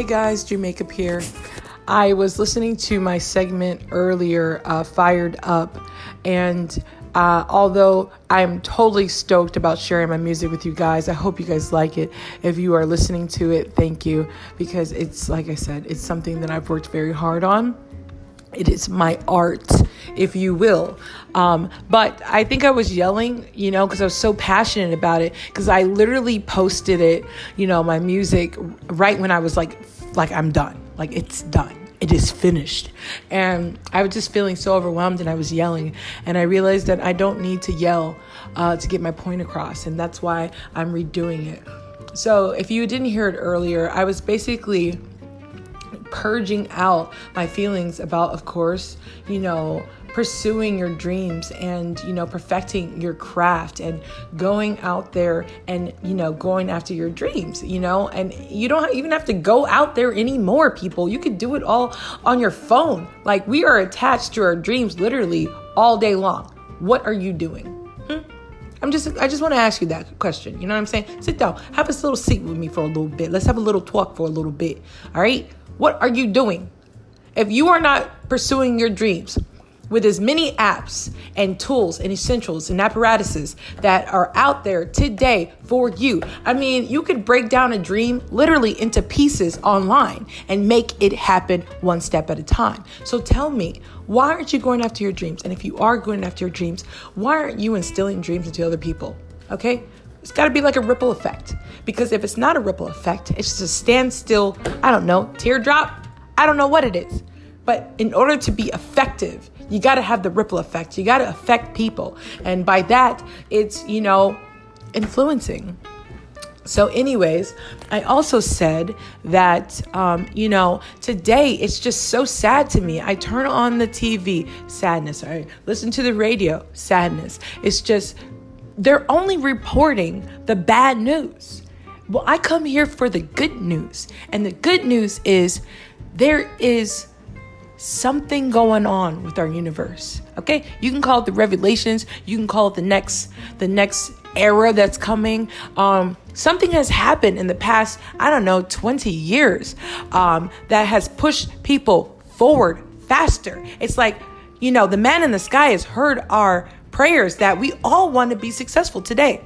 Hey guys, Dream Makeup here. I was listening to my segment earlier, uh, Fired Up, and uh, although I'm totally stoked about sharing my music with you guys, I hope you guys like it. If you are listening to it, thank you because it's, like I said, it's something that I've worked very hard on. It is my art, if you will. Um, but I think I was yelling, you know, because I was so passionate about it. Because I literally posted it, you know, my music right when I was like, like I'm done, like it's done it is finished. And I was just feeling so overwhelmed and I was yelling. And I realized that I don't need to yell uh, to get my point across. And that's why I'm redoing it. So if you didn't hear it earlier, I was basically purging out my feelings about, of course, you know, pursuing your dreams and you know perfecting your craft and going out there and you know going after your dreams you know? And you don't even have to go out there anymore people. You could do it all on your phone. Like we are attached to our dreams literally all day long. What are you doing? I'm just I just want to ask you that question. You know what I'm saying? Sit down, have a little seat with me for a little bit. Let's have a little talk for a little bit. All right? What are you doing? If you are not pursuing your dreams, with as many apps and tools and essentials and apparatuses that are out there today for you. I mean, you could break down a dream literally into pieces online and make it happen one step at a time. So tell me, why aren't you going after your dreams? And if you are going after your dreams, why aren't you instilling dreams into other people? Okay? It's got to be like a ripple effect. Because if it's not a ripple effect, it's just a standstill, I don't know, teardrop. I don't know what it is. But in order to be effective, you got to have the ripple effect. You got to affect people. And by that, it's, you know, influencing. So, anyways, I also said that, um, you know, today it's just so sad to me. I turn on the TV, sadness. I listen to the radio, sadness. It's just, they're only reporting the bad news. Well, I come here for the good news. And the good news is there is something going on with our universe. Okay? You can call it the revelations, you can call it the next the next era that's coming. Um, something has happened in the past, I don't know, 20 years um, that has pushed people forward faster. It's like, you know, the man in the sky has heard our prayers that we all want to be successful today.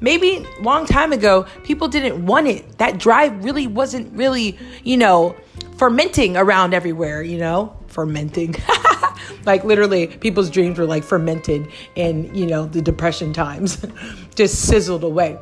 Maybe long time ago, people didn't want it. That drive really wasn't really, you know, fermenting around everywhere, you know, fermenting. like literally people's dreams were like fermented in, you know, the depression times, just sizzled away.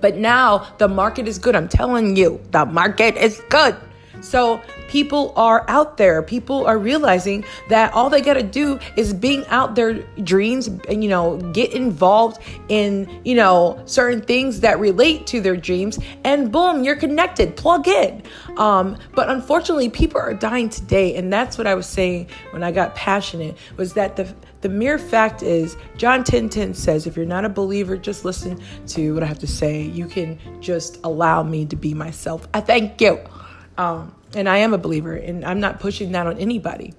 But now the market is good. I'm telling you, the market is good. So people are out there. People are realizing that all they got to do is being out their dreams and, you know, get involved in, you know, certain things that relate to their dreams. And boom, you're connected. Plug in. Um, but unfortunately, people are dying today. And that's what I was saying when I got passionate was that the, the mere fact is, John 10 10 says, if you're not a believer, just listen to what I have to say. You can just allow me to be myself. I thank you. Um, and I am a believer, and I'm not pushing that on anybody.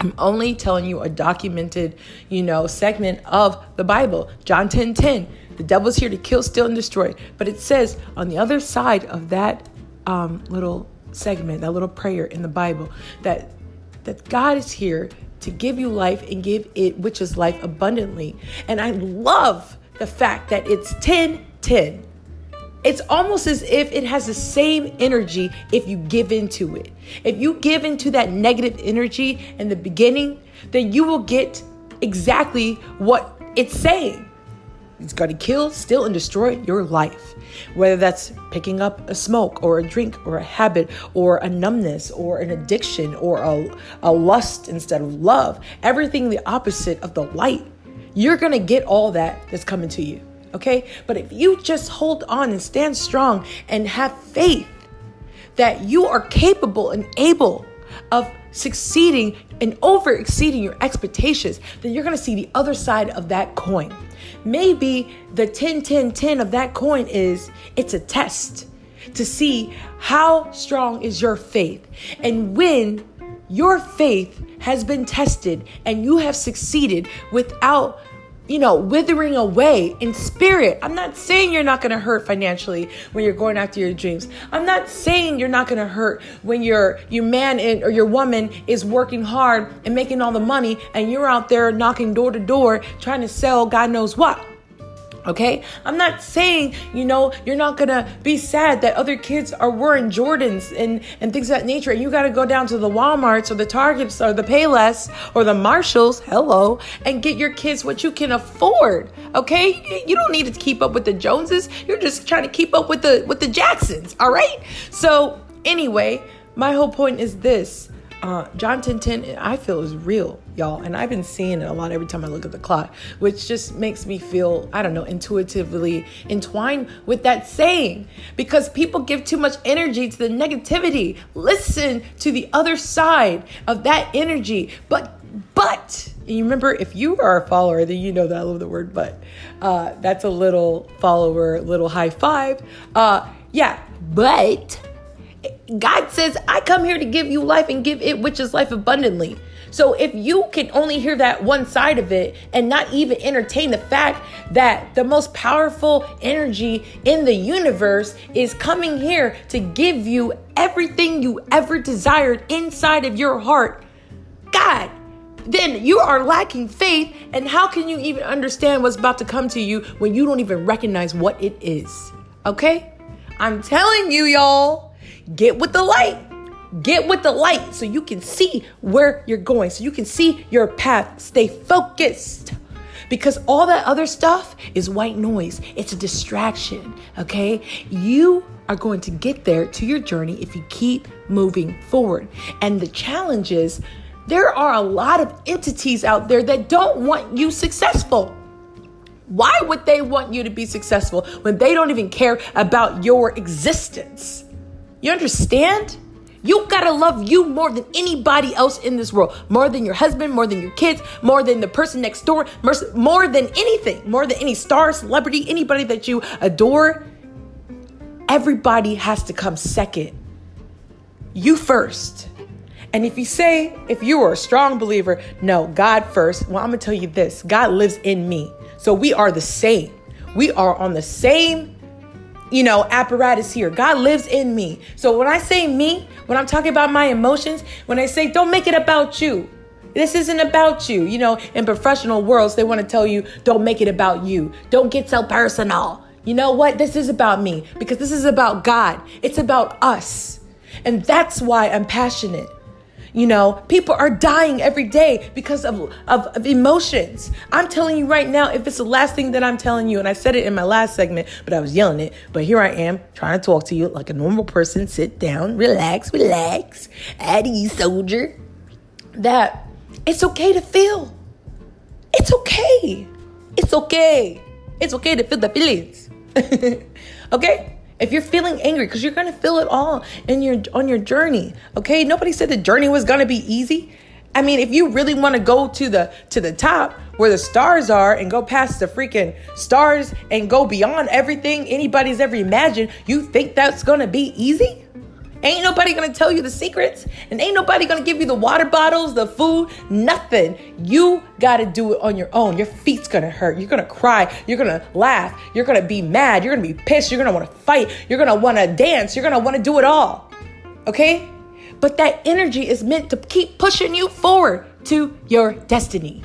I'm only telling you a documented, you know, segment of the Bible. John 10 10. The devil's here to kill, steal, and destroy. But it says on the other side of that um, little segment, that little prayer in the Bible, that that God is here to give you life and give it, which is life abundantly. And I love the fact that it's 10 10 it's almost as if it has the same energy if you give into it. If you give into that negative energy in the beginning, then you will get exactly what it's saying. It's going to kill, steal, and destroy your life. Whether that's picking up a smoke or a drink or a habit or a numbness or an addiction or a, a lust instead of love, everything the opposite of the light, you're going to get all that that's coming to you okay? But if you just hold on and stand strong and have faith that you are capable and able of succeeding and over exceeding your expectations, then you're gonna see the other side of that coin. Maybe the 10 10 10 of that coin is it's a test to see how strong is your faith. And when your faith has been tested and you have succeeded without you know, withering away in spirit. I'm not saying you're not going to hurt financially when you're going after your dreams. I'm not saying you're not going to hurt when your your man or your woman is working hard and making all the money and you're out there knocking door to door trying to sell God knows what. Okay? I'm not saying, you know, you're not gonna be sad that other kids are wearing Jordans and, and things of that nature. And you gotta go down to the Walmarts or the Targets or the Payless or the Marshalls, hello, and get your kids what you can afford. Okay? You don't need to keep up with the Joneses. You're just trying to keep up with the with the Jacksons, all right? So anyway, my whole point is this uh, John 10 10, I feel is real, y'all. And I've been seeing it a lot every time I look at the clock, which just makes me feel, I don't know, intuitively entwined with that saying because people give too much energy to the negativity. Listen to the other side of that energy. But, but, you remember if you are a follower, then you know that I love the word but. Uh, that's a little follower, little high five. Uh, yeah, but God says, I come here to give you life and give it which is life abundantly. So if you can only hear that one side of it and not even entertain the fact that the most powerful energy in the universe is coming here to give you everything you ever desired inside of your heart, God, then you are lacking faith. And how can you even understand what's about to come to you when you don't even recognize what it is? Okay? I'm telling you, y'all. Get with the light. Get with the light so you can see where you're going, so you can see your path. Stay focused because all that other stuff is white noise. It's a distraction, okay? You are going to get there to your journey if you keep moving forward. And the challenge is there are a lot of entities out there that don't want you successful. Why would they want you to be successful when they don't even care about your existence? You understand? You gotta love you more than anybody else in this world. More than your husband, more than your kids, more than the person next door, more than anything, more than any star, celebrity, anybody that you adore. Everybody has to come second. You first. And if you say, if you are a strong believer, no, God first, well, I'm gonna tell you this God lives in me. So we are the same. We are on the same you know, apparatus here. God lives in me. So when I say me, when I'm talking about my emotions, when I say don't make it about you, this isn't about you. You know, in professional worlds, they want to tell you don't make it about you. Don't get so personal. You know what? This is about me because this is about God. It's about us. And that's why I'm passionate. You know, people are dying every day because of, of, of, emotions. I'm telling you right now, if it's the last thing that I'm telling you, and I said it in my last segment, but I was yelling it, but here I am trying to talk to you like a normal person. Sit down, relax, relax, at ease, soldier. That it's okay to feel. It's okay. It's okay. It's okay to feel the feelings. okay? If you're feeling angry, because you're gonna feel it all in your on your journey. Okay, nobody said the journey was gonna be easy. I mean, if you really want to go to the to the top where the stars are and go past the freaking stars and go beyond everything anybody's ever imagined, you think that's gonna be easy? Ain't nobody gonna tell you the secrets, and ain't nobody gonna give you the water bottles, the food, nothing. You gotta do it on your own. Your feet's gonna hurt. You're gonna cry. You're gonna laugh. You're gonna be mad. You're gonna be pissed. You're gonna wanna fight. You're gonna wanna dance. You're gonna wanna do it all. Okay? But that energy is meant to keep pushing you forward to your destiny.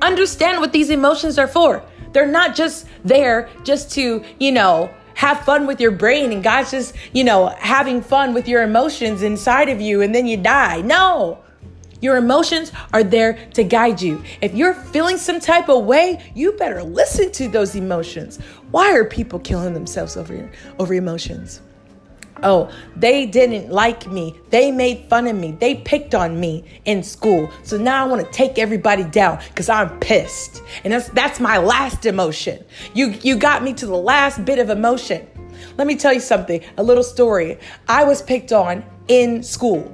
Understand what these emotions are for. They're not just there just to, you know, have fun with your brain and God's just, you know, having fun with your emotions inside of you and then you die. No. Your emotions are there to guide you. If you're feeling some type of way, you better listen to those emotions. Why are people killing themselves over over emotions? Oh, they didn't like me. They made fun of me. They picked on me in school. So now I want to take everybody down because I'm pissed. And that's that's my last emotion. You you got me to the last bit of emotion. Let me tell you something, a little story. I was picked on in school.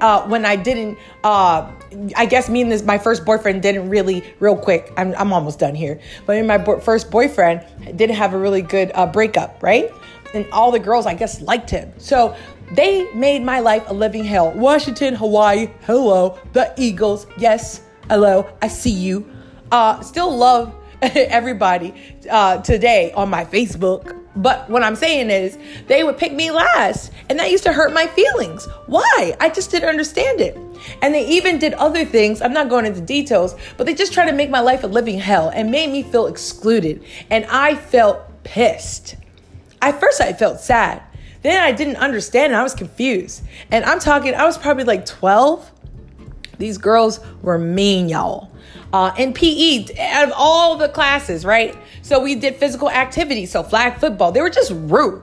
Uh, when I didn't, uh, I guess me and this my first boyfriend didn't really real quick. I'm I'm almost done here. But my bo- first boyfriend didn't have a really good uh, breakup, right? And all the girls, I guess, liked him. So they made my life a living hell. Washington, Hawaii, hello. The Eagles, yes, hello, I see you. Uh, still love everybody uh, today on my Facebook. But what I'm saying is, they would pick me last, and that used to hurt my feelings. Why? I just didn't understand it. And they even did other things. I'm not going into details, but they just tried to make my life a living hell and made me feel excluded. And I felt pissed. At first, I felt sad. Then I didn't understand and I was confused. And I'm talking, I was probably like 12. These girls were mean, y'all. Uh, in PE, out of all the classes, right? So we did physical activity, so flag football. They were just rude.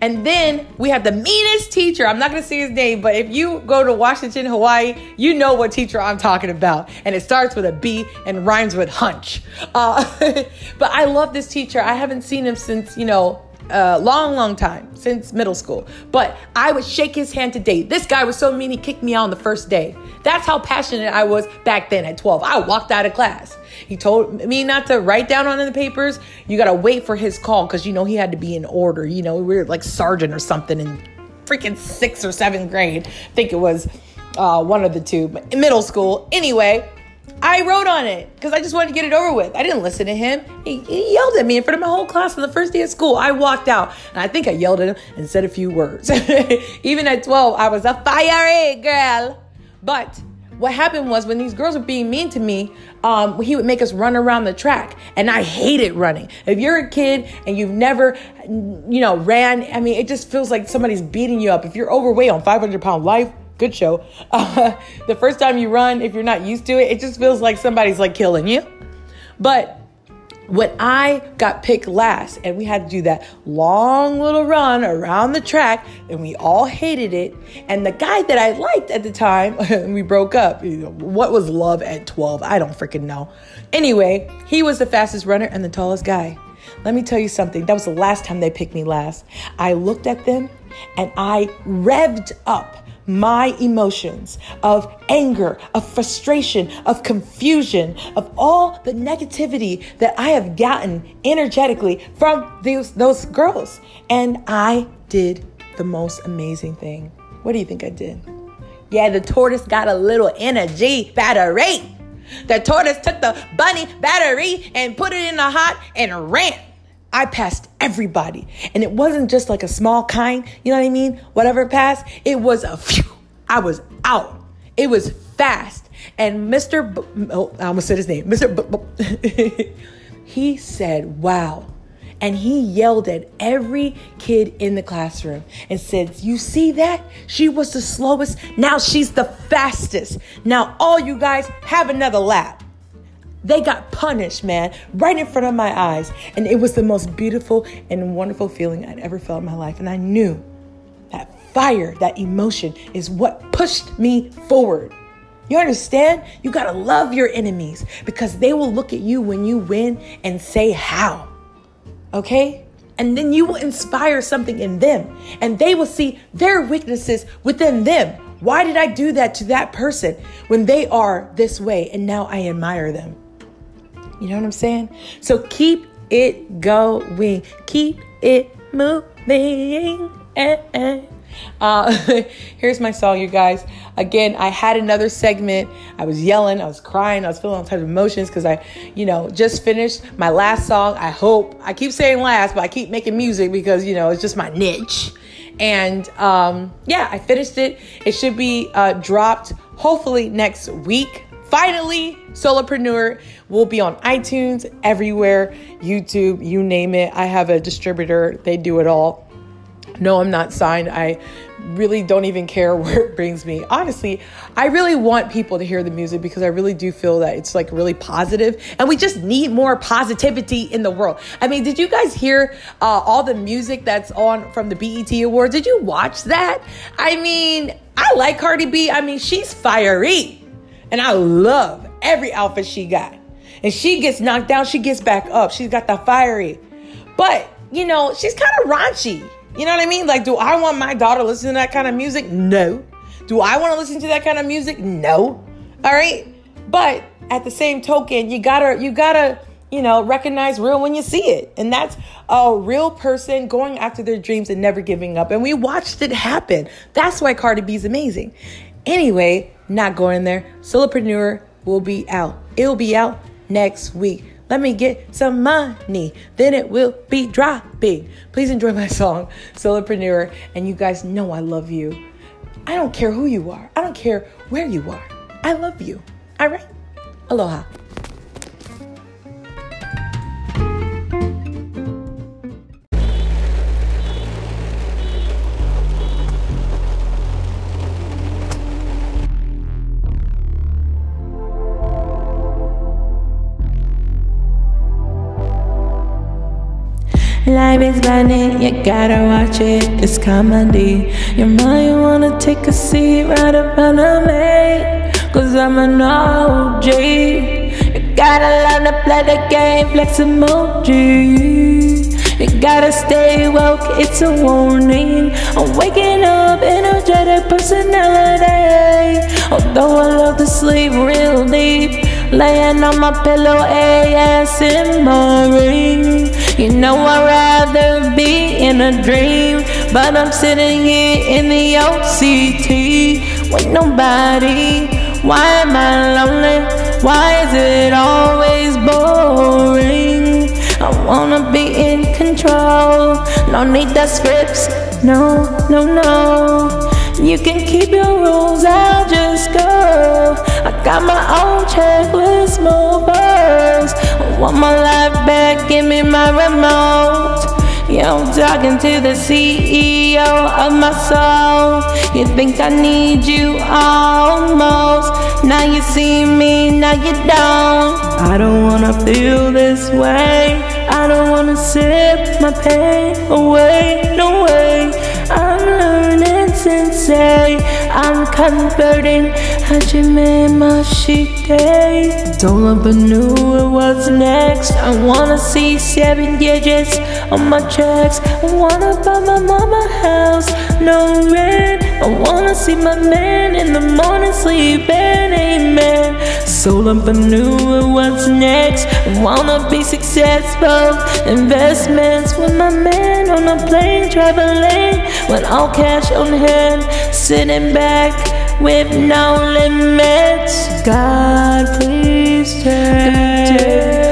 And then we had the meanest teacher. I'm not going to say his name, but if you go to Washington, Hawaii, you know what teacher I'm talking about. And it starts with a B and rhymes with hunch. Uh, but I love this teacher. I haven't seen him since, you know, a long, long time since middle school. But I would shake his hand today. This guy was so mean, he kicked me out on the first day. That's how passionate I was back then at 12. I walked out of class. He told me not to write down on the papers. You got to wait for his call because, you know, he had to be in order. You know, we were like sergeant or something in freaking sixth or seventh grade. I think it was uh, one of the two, but middle school. Anyway, I wrote on it because I just wanted to get it over with. I didn't listen to him. He, he, yelled at me in front of my whole class on the first day of school. I walked out and I think I yelled at him and said a few words. Even at 12, I was a fiery girl. But what happened was when these girls were being mean to me, um, he would make us run around the track, and I hated running. If you're a kid and you've never, you know, ran, I mean, it just feels like somebody's beating you up. If you're overweight on 500 pound life, good show. Uh, the first time you run, if you're not used to it, it just feels like somebody's like killing you. But when I got picked last and we had to do that long little run around the track and we all hated it. And the guy that I liked at the time, we broke up. What was love at 12? I don't freaking know. Anyway, he was the fastest runner and the tallest guy. Let me tell you something. That was the last time they picked me last. I looked at them and I revved up my emotions of anger, of frustration, of confusion, of all the negativity that I have gotten energetically from those, those girls. And I did the most amazing thing. What do you think I did? Yeah, the tortoise got a little energy battery. The tortoise took the bunny battery and put it in the hot and ran. I passed everybody. And it wasn't just like a small kind, you know what I mean? Whatever passed, it was a phew. I was out. It was fast. And Mr. B- oh, I almost said his name. Mr. B- he said, wow. And he yelled at every kid in the classroom and said, You see that? She was the slowest. Now she's the fastest. Now, all you guys have another lap. They got punished, man, right in front of my eyes. And it was the most beautiful and wonderful feeling I'd ever felt in my life. And I knew that fire, that emotion is what pushed me forward. You understand? You got to love your enemies because they will look at you when you win and say, How? Okay? And then you will inspire something in them and they will see their weaknesses within them. Why did I do that to that person when they are this way and now I admire them? You know what I'm saying? So keep it going, keep it moving. Eh, eh. Uh, here's my song, you guys. Again, I had another segment. I was yelling, I was crying, I was feeling all types of emotions because I, you know, just finished my last song. I hope I keep saying last, but I keep making music because you know it's just my niche. And um, yeah, I finished it. It should be uh, dropped hopefully next week. Finally, Solopreneur will be on iTunes, everywhere, YouTube, you name it. I have a distributor, they do it all. No, I'm not signed. I really don't even care where it brings me. Honestly, I really want people to hear the music because I really do feel that it's like really positive and we just need more positivity in the world. I mean, did you guys hear uh, all the music that's on from the BET Awards? Did you watch that? I mean, I like Cardi B. I mean, she's fiery and I love every outfit she got. And she gets knocked down, she gets back up. She's got the fiery. But, you know, she's kind of raunchy. You know what I mean? Like, do I want my daughter listening to that kind of music? No. Do I want to listen to that kind of music? No. All right. But at the same token, you gotta, you gotta, you know, recognize real when you see it. And that's a real person going after their dreams and never giving up. And we watched it happen. That's why Cardi B is amazing. Anyway, not going there. Solopreneur will be out. It'll be out next week. Let me get some money, then it will be dropping. Please enjoy my song, Solopreneur. And you guys know I love you. I don't care who you are, I don't care where you are. I love you. All right? Aloha. Life is funny, you gotta watch it, it's comedy. You might wanna take a seat right up under me, cause I'm an OG. You gotta learn to play the game, flex emoji. You gotta stay woke, it's a warning. I'm waking up, energetic personality. Although I love to sleep real deep. Laying on my pillow, ASMRing. You know I'd rather be in a dream, but I'm sitting here in the OCT with nobody. Why am I lonely? Why is it always boring? I wanna be in control. No need the scripts. No, no, no. You can keep your rules, I'll just go. I got my own checklist, movers. I want my life back, give me my remote. Yeah, I'm talking to the CEO of my soul. You think I need you almost. Now you see me, now you don't. I don't wanna feel this way. I don't wanna sip my pain away. No way. I'm learning sensei. I'm converting Hajime Mashite. Don't ever knew was next. I wanna see seven digits on my checks. I wanna buy my mama house, no rent. I wanna see my man in the morning sleeping, amen. Soul new what's next. I wanna be successful. Investments with my man on a plane traveling with all cash on hand, sitting back with no limits. God, please take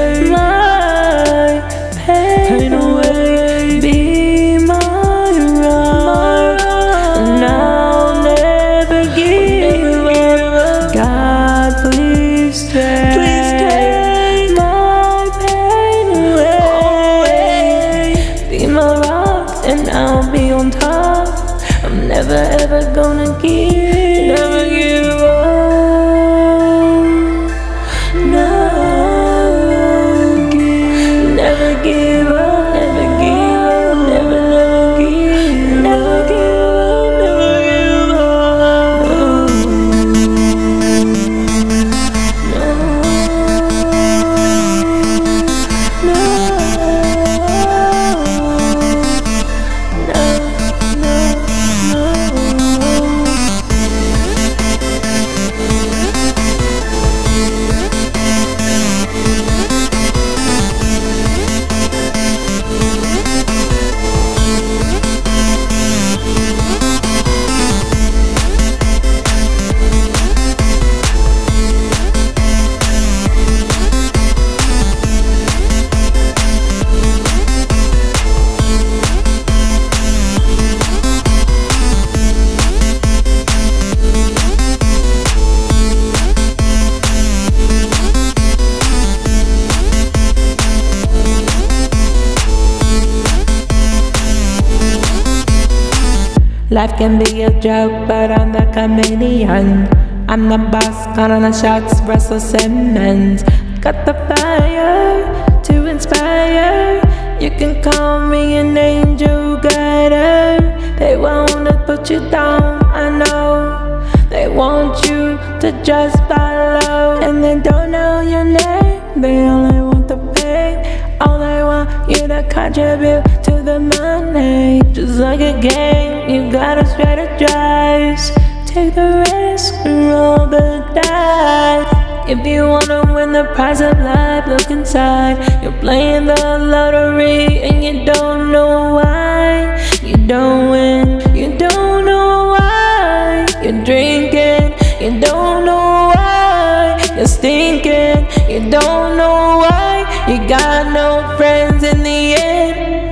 Life can be a joke, but I'm the comedian. I'm the boss, calling the shots, Russell Simmons. Got the fire to inspire. You can call me an angel guider. They wanna put you down, I know. They want you to just follow, and they don't know your name. They only want the fame. All they want you to contribute the money. Just like a game, you gotta strategize. Take the risk and roll the dice. If you wanna win the prize of life, look inside. You're playing the lottery and you don't know why. You don't win, you don't know why. You're drinking, you don't know why. You're stinking, you don't know why.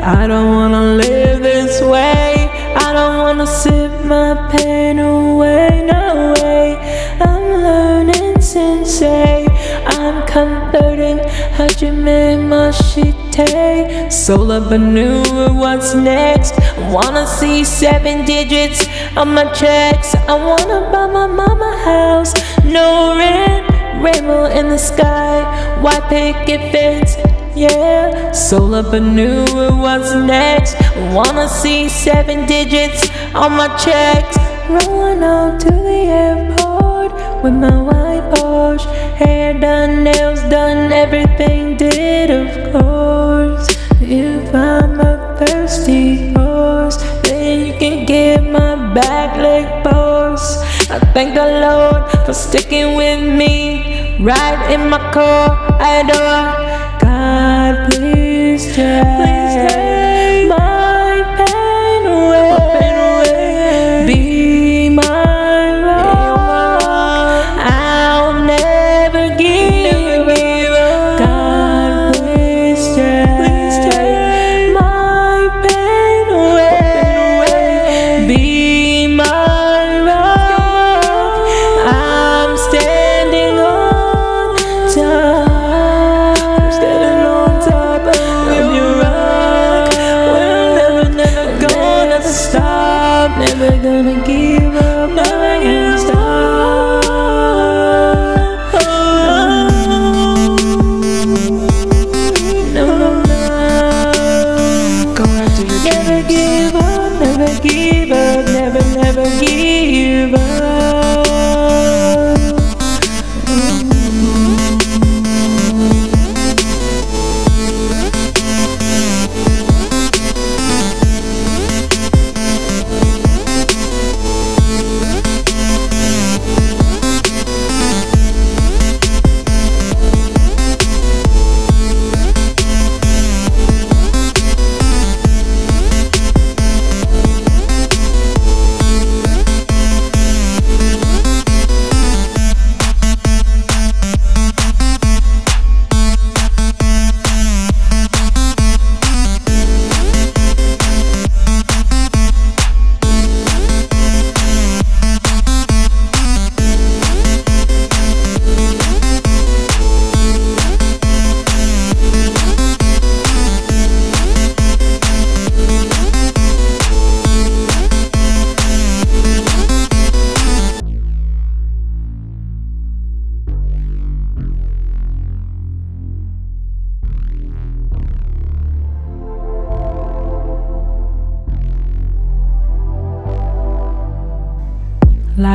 I don't wanna live this way. I don't wanna sip my pain away. No way. I'm learning sensei. I'm converting Hajime Mashite. Soul up anew, what's next? I wanna see seven digits on my checks. I wanna buy my mama house. No rent, rainbow in the sky. White picket fence, yeah. Soul up anew, what's next? Wanna see seven digits on my checks. Rolling out to the airport with my white Porsche. Hair done, nails done, everything did, of course. If I'm a thirsty horse, then you can get my back leg pose. I thank the Lord for sticking with me. Right in my core, I adore please take, please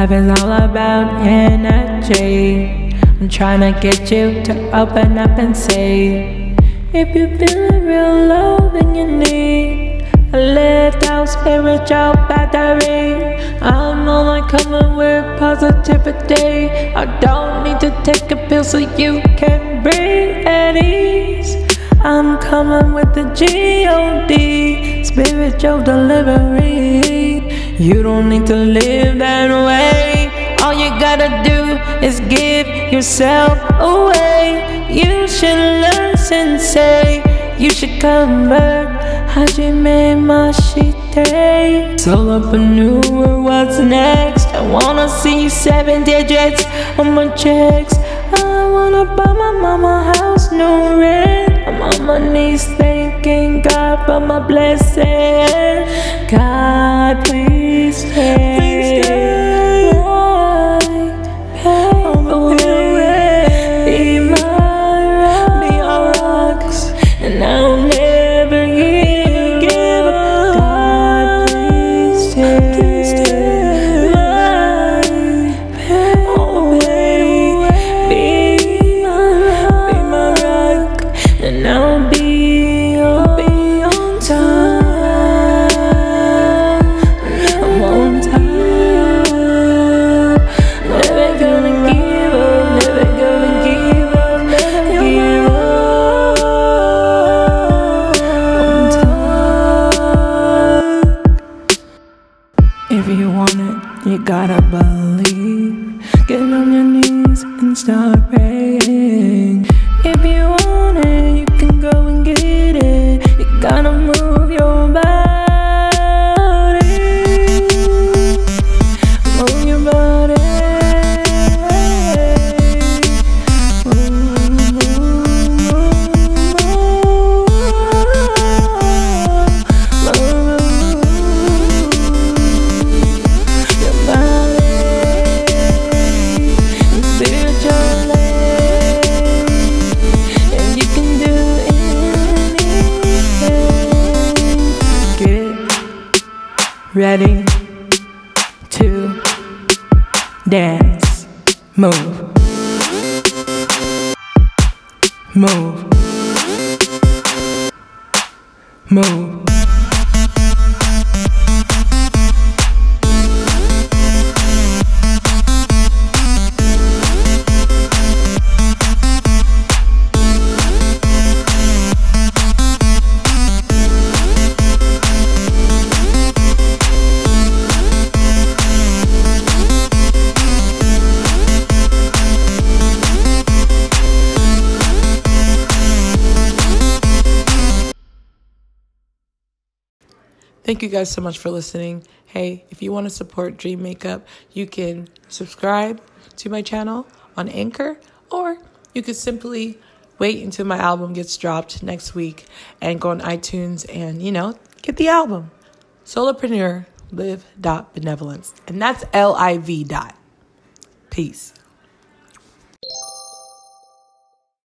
Life is all about energy. I'm trying to get you to open up and say, if you're feeling real low, then you need a out spiritual battery. I'm only coming with positivity. I don't need to take a pill so you can breathe at ease. I'm coming with the G-O-D, spiritual delivery. You don't need to live that way. All you gotta do is give yourself away. You should learn sensei. You should convert Hajime Mashite. World, what's next? I wanna see seven digits on my checks. I wanna buy my mama house, no rent. I'm on my knees thanking God for my blessing. God, please take Thank you guys so much for listening. Hey, if you want to support Dream Makeup, you can subscribe to my channel on Anchor, or you could simply wait until my album gets dropped next week and go on iTunes and, you know, get the album. Solopreneur, live dot benevolence. And that's L I V dot. Peace.